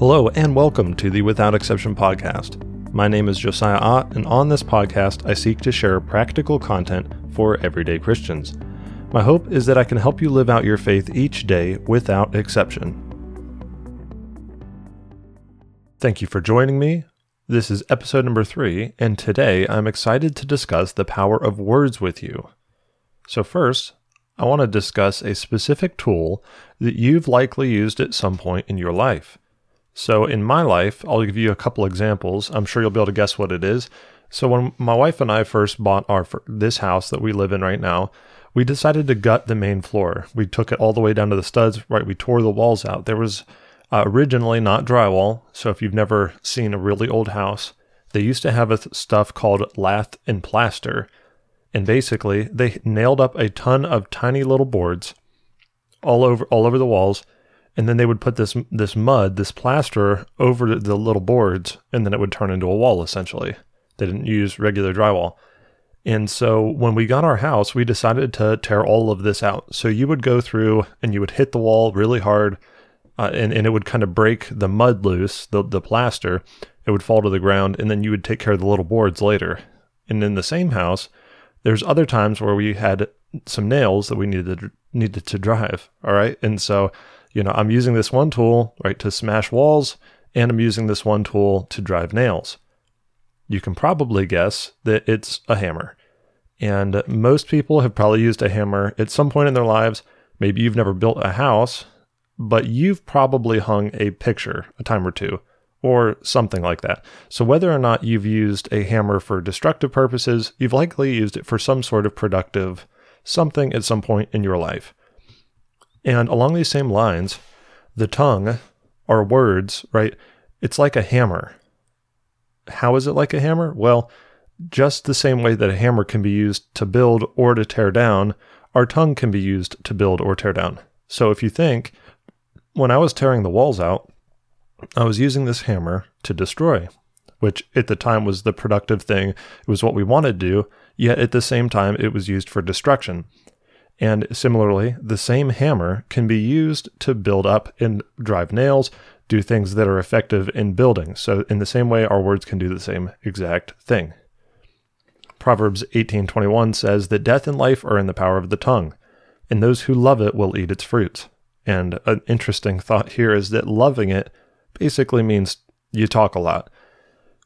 Hello, and welcome to the Without Exception podcast. My name is Josiah Ott, and on this podcast, I seek to share practical content for everyday Christians. My hope is that I can help you live out your faith each day without exception. Thank you for joining me. This is episode number three, and today I'm excited to discuss the power of words with you. So, first, I want to discuss a specific tool that you've likely used at some point in your life. So, in my life, I'll give you a couple examples. I'm sure you'll be able to guess what it is. So, when my wife and I first bought our this house that we live in right now, we decided to gut the main floor. We took it all the way down to the studs. Right, we tore the walls out. There was uh, originally not drywall. So, if you've never seen a really old house, they used to have a stuff called lath and plaster, and basically they nailed up a ton of tiny little boards all over all over the walls and then they would put this this mud, this plaster over the little boards, and then it would turn into a wall essentially. They didn't use regular drywall. And so when we got our house, we decided to tear all of this out. So you would go through and you would hit the wall really hard, uh, and, and it would kind of break the mud loose, the, the plaster. It would fall to the ground, and then you would take care of the little boards later. And in the same house, there's other times where we had some nails that we needed to, needed to drive. All right. And so you know, I'm using this one tool, right, to smash walls, and I'm using this one tool to drive nails. You can probably guess that it's a hammer. And most people have probably used a hammer at some point in their lives. Maybe you've never built a house, but you've probably hung a picture a time or two, or something like that. So, whether or not you've used a hammer for destructive purposes, you've likely used it for some sort of productive something at some point in your life. And along these same lines, the tongue are words, right? It's like a hammer. How is it like a hammer? Well, just the same way that a hammer can be used to build or to tear down, our tongue can be used to build or tear down. So if you think, when I was tearing the walls out, I was using this hammer to destroy, which at the time was the productive thing. It was what we wanted to do, yet at the same time, it was used for destruction. And similarly, the same hammer can be used to build up and drive nails, do things that are effective in building. So in the same way our words can do the same exact thing. Proverbs 18:21 says that death and life are in the power of the tongue, and those who love it will eat its fruits. And an interesting thought here is that loving it basically means you talk a lot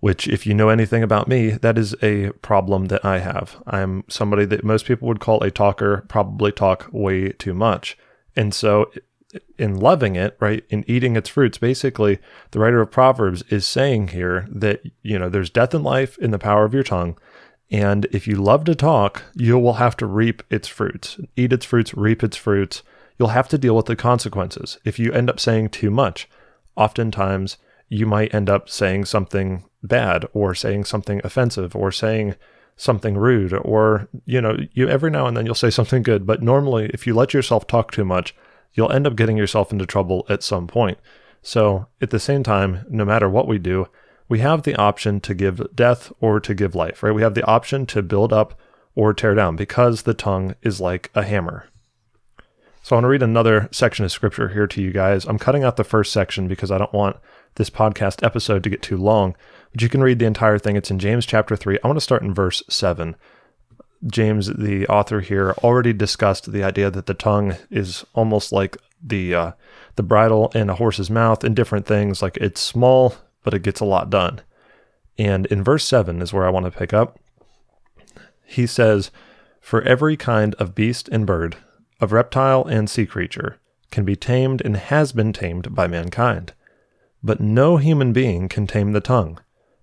which, if you know anything about me, that is a problem that I have. I'm somebody that most people would call a talker, probably talk way too much. And so, in loving it, right, in eating its fruits, basically, the writer of Proverbs is saying here that, you know, there's death and life in the power of your tongue. And if you love to talk, you will have to reap its fruits, eat its fruits, reap its fruits. You'll have to deal with the consequences. If you end up saying too much, oftentimes you might end up saying something bad or saying something offensive or saying something rude or you know you every now and then you'll say something good but normally if you let yourself talk too much you'll end up getting yourself into trouble at some point. So at the same time no matter what we do we have the option to give death or to give life right? We have the option to build up or tear down because the tongue is like a hammer. So i want to read another section of scripture here to you guys. I'm cutting out the first section because i don't want this podcast episode to get too long but you can read the entire thing. It's in James chapter 3. I want to start in verse 7. James, the author here, already discussed the idea that the tongue is almost like the uh, the bridle in a horse's mouth and different things. Like it's small, but it gets a lot done. And in verse 7 is where I want to pick up. He says, For every kind of beast and bird, of reptile and sea creature, can be tamed and has been tamed by mankind. But no human being can tame the tongue.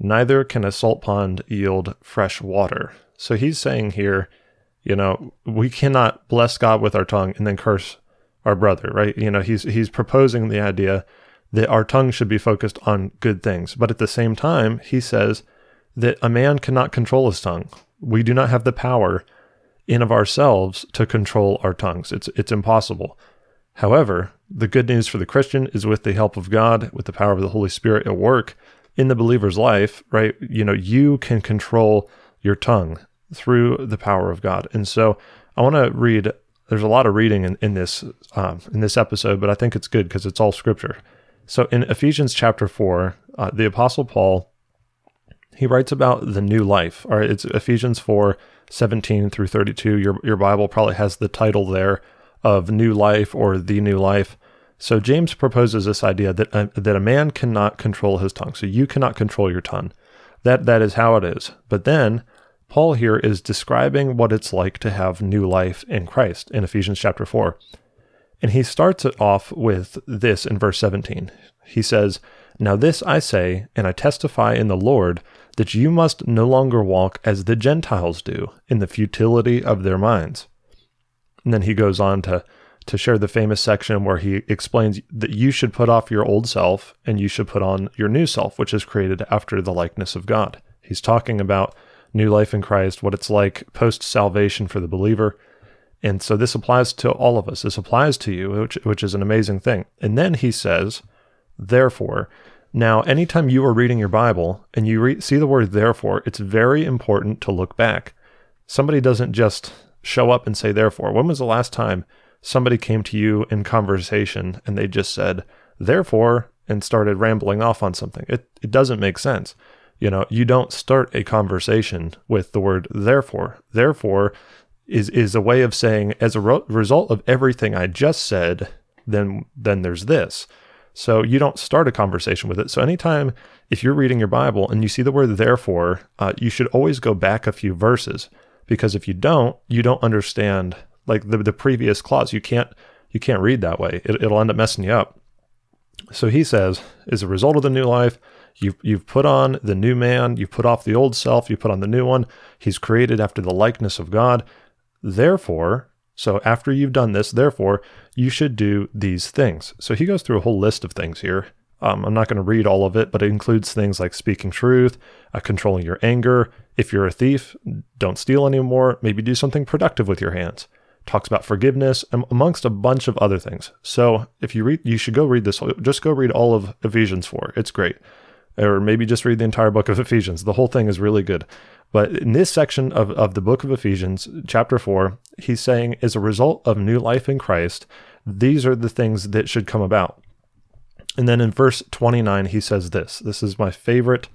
Neither can a salt pond yield fresh water. So he's saying here, you know, we cannot bless God with our tongue and then curse our brother, right? You know, he's he's proposing the idea that our tongue should be focused on good things. But at the same time, he says that a man cannot control his tongue. We do not have the power in of ourselves to control our tongues. It's it's impossible. However, the good news for the Christian is with the help of God, with the power of the Holy Spirit at work in the believer's life, right? You know, you can control your tongue through the power of God. And so I want to read, there's a lot of reading in, in this um, in this episode, but I think it's good because it's all scripture. So in Ephesians chapter 4, uh, the Apostle Paul, he writes about the new life. All right, it's Ephesians 4, 17 through 32. Your, your Bible probably has the title there of new life or the new life. So James proposes this idea that a, that a man cannot control his tongue. So you cannot control your tongue. That that is how it is. But then Paul here is describing what it's like to have new life in Christ in Ephesians chapter 4. And he starts it off with this in verse 17. He says, Now this I say, and I testify in the Lord, that you must no longer walk as the Gentiles do, in the futility of their minds. And then he goes on to to share the famous section where he explains that you should put off your old self and you should put on your new self, which is created after the likeness of God. He's talking about new life in Christ, what it's like post salvation for the believer. And so this applies to all of us. This applies to you, which, which is an amazing thing. And then he says, therefore, now, anytime you are reading your Bible and you re- see the word therefore, it's very important to look back. Somebody doesn't just show up and say therefore. When was the last time somebody came to you in conversation and they just said, therefore, and started rambling off on something. It, it doesn't make sense. You know, you don't start a conversation with the word therefore. Therefore is, is a way of saying, as a result of everything I just said, then, then there's this. So you don't start a conversation with it. So anytime if you're reading your Bible and you see the word therefore, uh, you should always go back a few verses because if you don't, you don't understand like the, the previous clause. You can't you can't read that way. It, it'll end up messing you up. So he says, as a result of the new life, you've you've put on the new man, you've put off the old self, you put on the new one. He's created after the likeness of God. Therefore, so after you've done this, therefore, you should do these things. So he goes through a whole list of things here. Um, I'm not going to read all of it, but it includes things like speaking truth, uh, controlling your anger. If you're a thief, don't steal anymore. Maybe do something productive with your hands talks about forgiveness, amongst a bunch of other things. So if you read, you should go read this. Just go read all of Ephesians 4. It's great. Or maybe just read the entire book of Ephesians. The whole thing is really good. But in this section of, of the book of Ephesians, chapter 4, he's saying, as a result of new life in Christ, these are the things that should come about. And then in verse 29, he says this. This is my favorite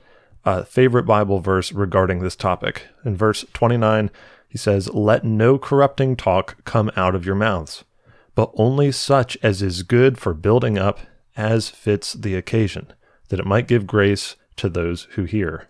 uh, favorite Bible verse regarding this topic. In verse 29, he says, Let no corrupting talk come out of your mouths, but only such as is good for building up as fits the occasion, that it might give grace to those who hear.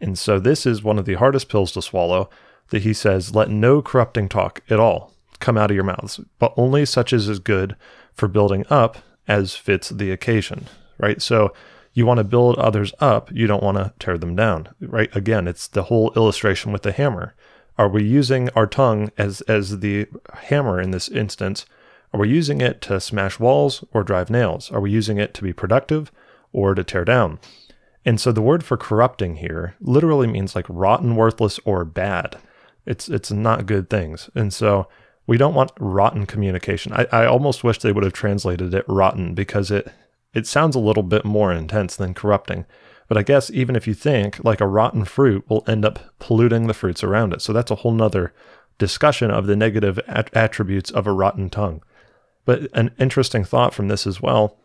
And so this is one of the hardest pills to swallow that he says, Let no corrupting talk at all come out of your mouths, but only such as is good for building up as fits the occasion, right? So you want to build others up, you don't want to tear them down, right? Again, it's the whole illustration with the hammer. Are we using our tongue as, as the hammer in this instance? Are we using it to smash walls or drive nails? Are we using it to be productive or to tear down? And so the word for corrupting here literally means like rotten, worthless, or bad. It's it's not good things. And so we don't want rotten communication. I, I almost wish they would have translated it rotten because it it sounds a little bit more intense than corrupting. But I guess even if you think like a rotten fruit will end up polluting the fruits around it. So that's a whole nother discussion of the negative at- attributes of a rotten tongue. But an interesting thought from this as well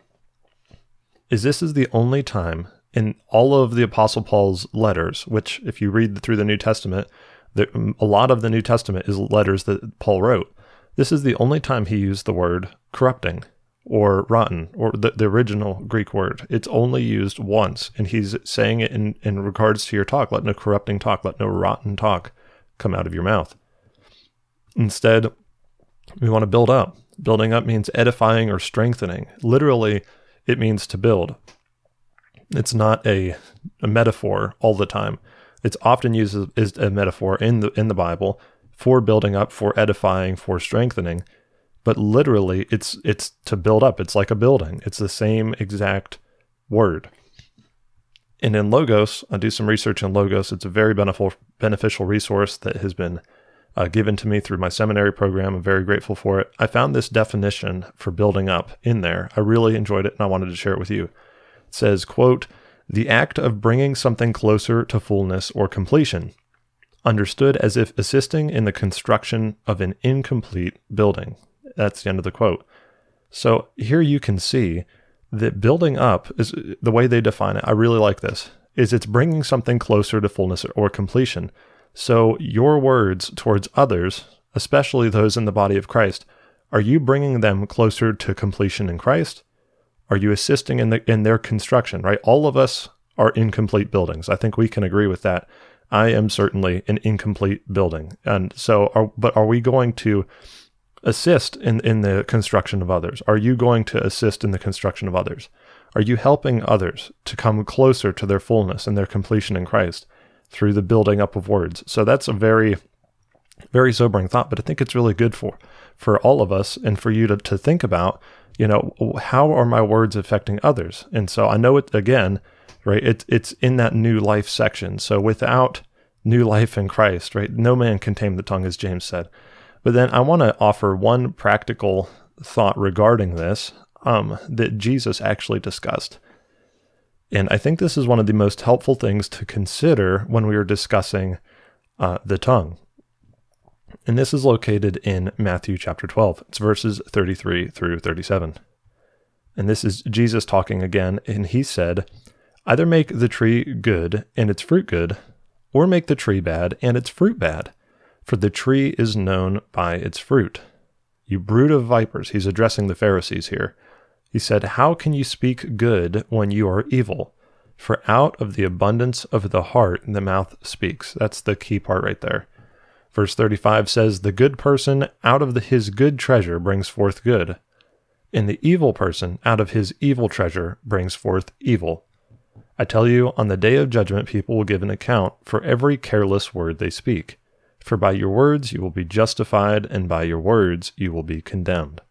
is this is the only time in all of the Apostle Paul's letters, which, if you read through the New Testament, the, a lot of the New Testament is letters that Paul wrote. This is the only time he used the word corrupting or rotten or the, the original Greek word. It's only used once, and he's saying it in, in regards to your talk. Let no corrupting talk, let no rotten talk come out of your mouth. Instead, we want to build up. Building up means edifying or strengthening. Literally, it means to build. It's not a, a metaphor all the time. It's often used as, as a metaphor in the in the Bible for building up, for edifying, for strengthening but literally it's it's to build up. It's like a building. It's the same exact word. And in Logos, I do some research in Logos. It's a very beneficial beneficial resource that has been uh, given to me through my seminary program. I'm very grateful for it. I found this definition for building up in there. I really enjoyed it, and I wanted to share it with you. It says, "quote The act of bringing something closer to fullness or completion." Understood as if assisting in the construction of an incomplete building. That's the end of the quote. So here you can see that building up is the way they define it. I really like this. Is it's bringing something closer to fullness or completion. So your words towards others, especially those in the body of Christ, are you bringing them closer to completion in Christ? Are you assisting in the in their construction, right? All of us are incomplete buildings. I think we can agree with that. I am certainly an incomplete building. And so are, but are we going to assist in, in the construction of others? Are you going to assist in the construction of others? Are you helping others to come closer to their fullness and their completion in Christ through the building up of words? So that's a very, very sobering thought, but I think it's really good for for all of us and for you to, to think about, you know, how are my words affecting others? And so I know it again, right? It's it's in that new life section. So without new life in Christ, right? No man can tame the tongue, as James said. But then I want to offer one practical thought regarding this um, that Jesus actually discussed. And I think this is one of the most helpful things to consider when we are discussing uh, the tongue. And this is located in Matthew chapter 12. It's verses 33 through 37. And this is Jesus talking again. And he said, Either make the tree good and its fruit good, or make the tree bad and its fruit bad for the tree is known by its fruit. You brood of vipers, he's addressing the Pharisees here. He said, How can you speak good when you are evil? For out of the abundance of the heart the mouth speaks. That's the key part right there. Verse 35 says, The good person out of the, his good treasure brings forth good, and the evil person out of his evil treasure brings forth evil. I tell you, on the day of judgment, people will give an account for every careless word they speak. For by your words you will be justified, and by your words you will be condemned.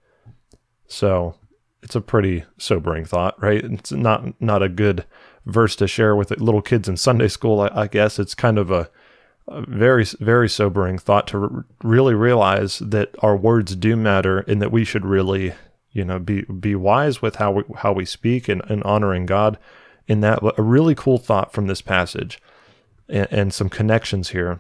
So it's a pretty sobering thought, right? It's not not a good verse to share with little kids in Sunday school. I, I guess it's kind of a, a very very sobering thought to r- really realize that our words do matter, and that we should really, you know, be be wise with how we how we speak and, and honoring God. In that, a really cool thought from this passage, and, and some connections here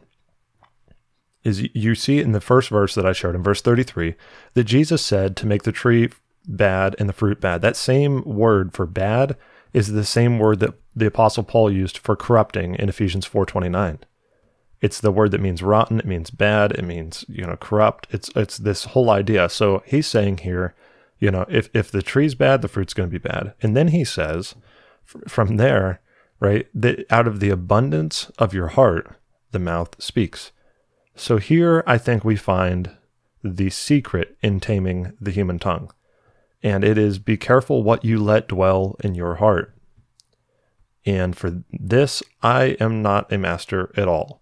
is you see in the first verse that I shared in verse 33 that Jesus said to make the tree bad and the fruit bad. That same word for bad is the same word that the apostle Paul used for corrupting in Ephesians 4:29. It's the word that means rotten, it means bad, it means, you know, corrupt. It's it's this whole idea. So he's saying here, you know, if if the tree's bad, the fruit's going to be bad. And then he says from there, right, that out of the abundance of your heart the mouth speaks. So here I think we find the secret in taming the human tongue. And it is be careful what you let dwell in your heart. And for this, I am not a master at all.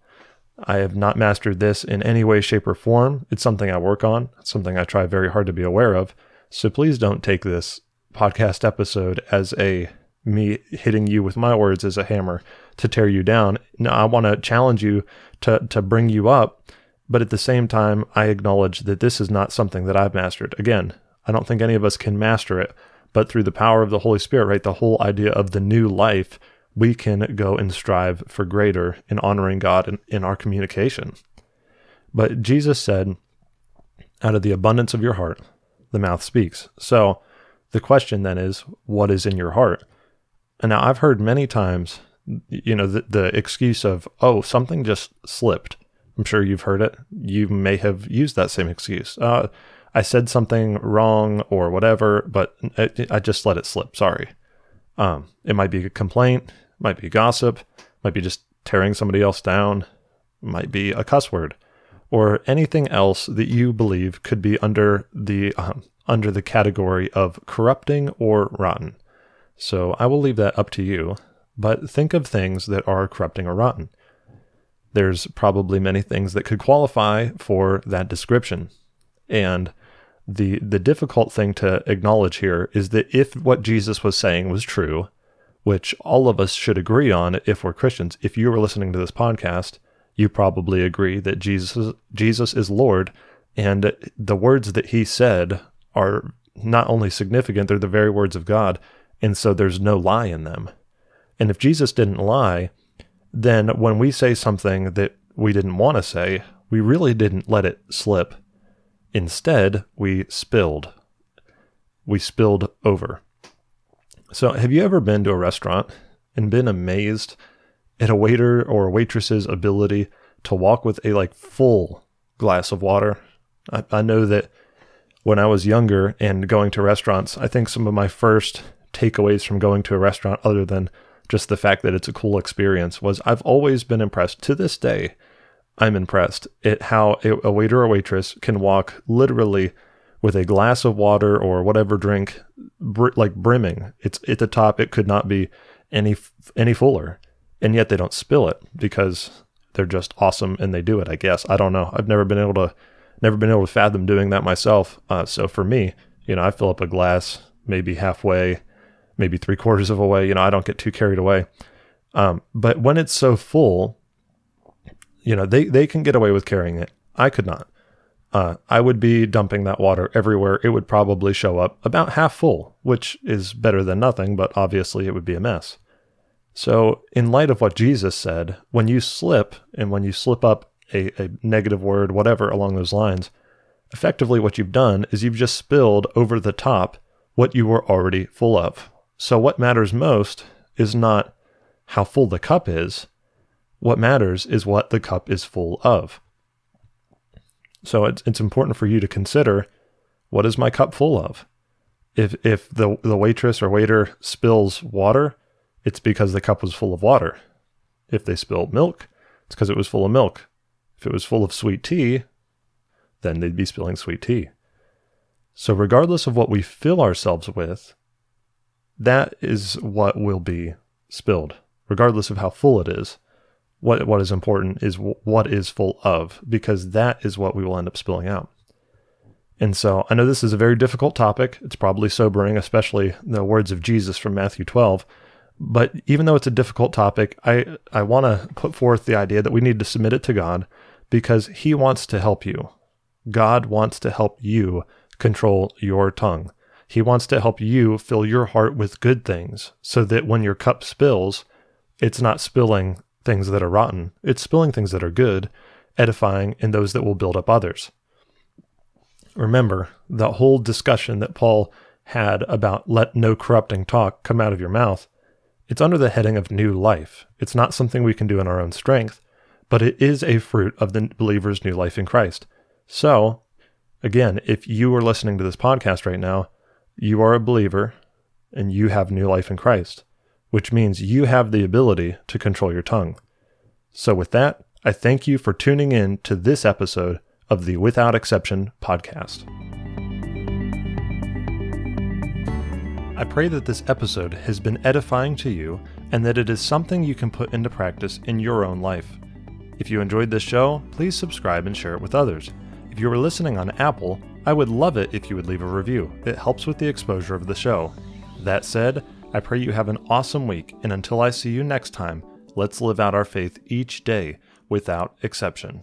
I have not mastered this in any way, shape, or form. It's something I work on, it's something I try very hard to be aware of. So please don't take this podcast episode as a me hitting you with my words as a hammer to tear you down. No, I want to challenge you to to bring you up, but at the same time, I acknowledge that this is not something that I've mastered. Again, I don't think any of us can master it, but through the power of the Holy Spirit, right, the whole idea of the new life, we can go and strive for greater in honoring God in, in our communication. But Jesus said, out of the abundance of your heart, the mouth speaks. So the question then is, what is in your heart? And now I've heard many times, you know, the, the excuse of, oh, something just slipped. I'm sure you've heard it. You may have used that same excuse. Uh, I said something wrong or whatever, but I just let it slip. Sorry. Um, it might be a complaint, might be gossip, might be just tearing somebody else down, might be a cuss word, or anything else that you believe could be under the um, under the category of corrupting or rotten. So I will leave that up to you, but think of things that are corrupting or rotten. There's probably many things that could qualify for that description. And The the difficult thing to acknowledge here is that if what Jesus was saying was true, which all of us should agree on if we're Christians, if you were listening to this podcast, you probably agree that Jesus Jesus is Lord and the words that he said are not only significant, they're the very words of God, and so there's no lie in them. And if Jesus didn't lie, then when we say something that we didn't want to say, we really didn't let it slip. Instead, we spilled. We spilled over. So, have you ever been to a restaurant and been amazed at a waiter or a waitress's ability to walk with a like full glass of water? I, I know that when I was younger and going to restaurants, I think some of my first takeaways from going to a restaurant, other than just the fact that it's a cool experience, was I've always been impressed to this day I'm impressed at how a, waiter or waitress can walk literally with a glass of water or whatever drink, br- like brimming. It's at the top. It could not be any any fuller, and yet they don't spill it because they're just awesome and they do it. I guess I don't know. I've never been able to never been able to fathom doing that myself. Uh, so for me, you know, I fill up a glass maybe halfway, maybe three quarters of a way. You know, I don't get too carried away. Um, but when it's so full, you know, they, they can get away with carrying it. I could not. Uh, I would be dumping that water everywhere. It would probably show up about half full, which is better than nothing, but obviously it would be a mess. So, in light of what Jesus said, when you slip and when you slip up a, a negative word, whatever along those lines, effectively what you've done is you've just spilled over the top what you were already full of. So, what matters most is not how full the cup is, what matters is what the cup is full of. So it's, it's important for you to consider what is my cup full of? If, if the, the waitress or waiter spills water, it's because the cup was full of water. If they spilled milk, it's because it was full of milk. If it was full of sweet tea, then they'd be spilling sweet tea. So, regardless of what we fill ourselves with, that is what will be spilled, regardless of how full it is what what is important is w- what is full of because that is what we will end up spilling out. And so I know this is a very difficult topic. It's probably sobering, especially the words of Jesus from Matthew 12. But even though it's a difficult topic, I, I want to put forth the idea that we need to submit it to God because He wants to help you. God wants to help you control your tongue. He wants to help you fill your heart with good things so that when your cup spills, it's not spilling things that are rotten, it's spilling things that are good, edifying, and those that will build up others. Remember, the whole discussion that Paul had about let no corrupting talk come out of your mouth, it's under the heading of new life. It's not something we can do in our own strength, but it is a fruit of the believer's new life in Christ. So, again, if you are listening to this podcast right now, you are a believer and you have new life in Christ which means you have the ability to control your tongue. So, with that, I thank you for tuning in to this episode of the Without Exception podcast. I pray that this episode has been edifying to you and that it is something you can put into practice in your own life. If you enjoyed this show, please subscribe and share it with others. If you are listening on Apple, I would love it if you would leave a review. It helps with the exposure of the show. That said, I pray you have an awesome week, and until I see you next time, let's live out our faith each day without exception.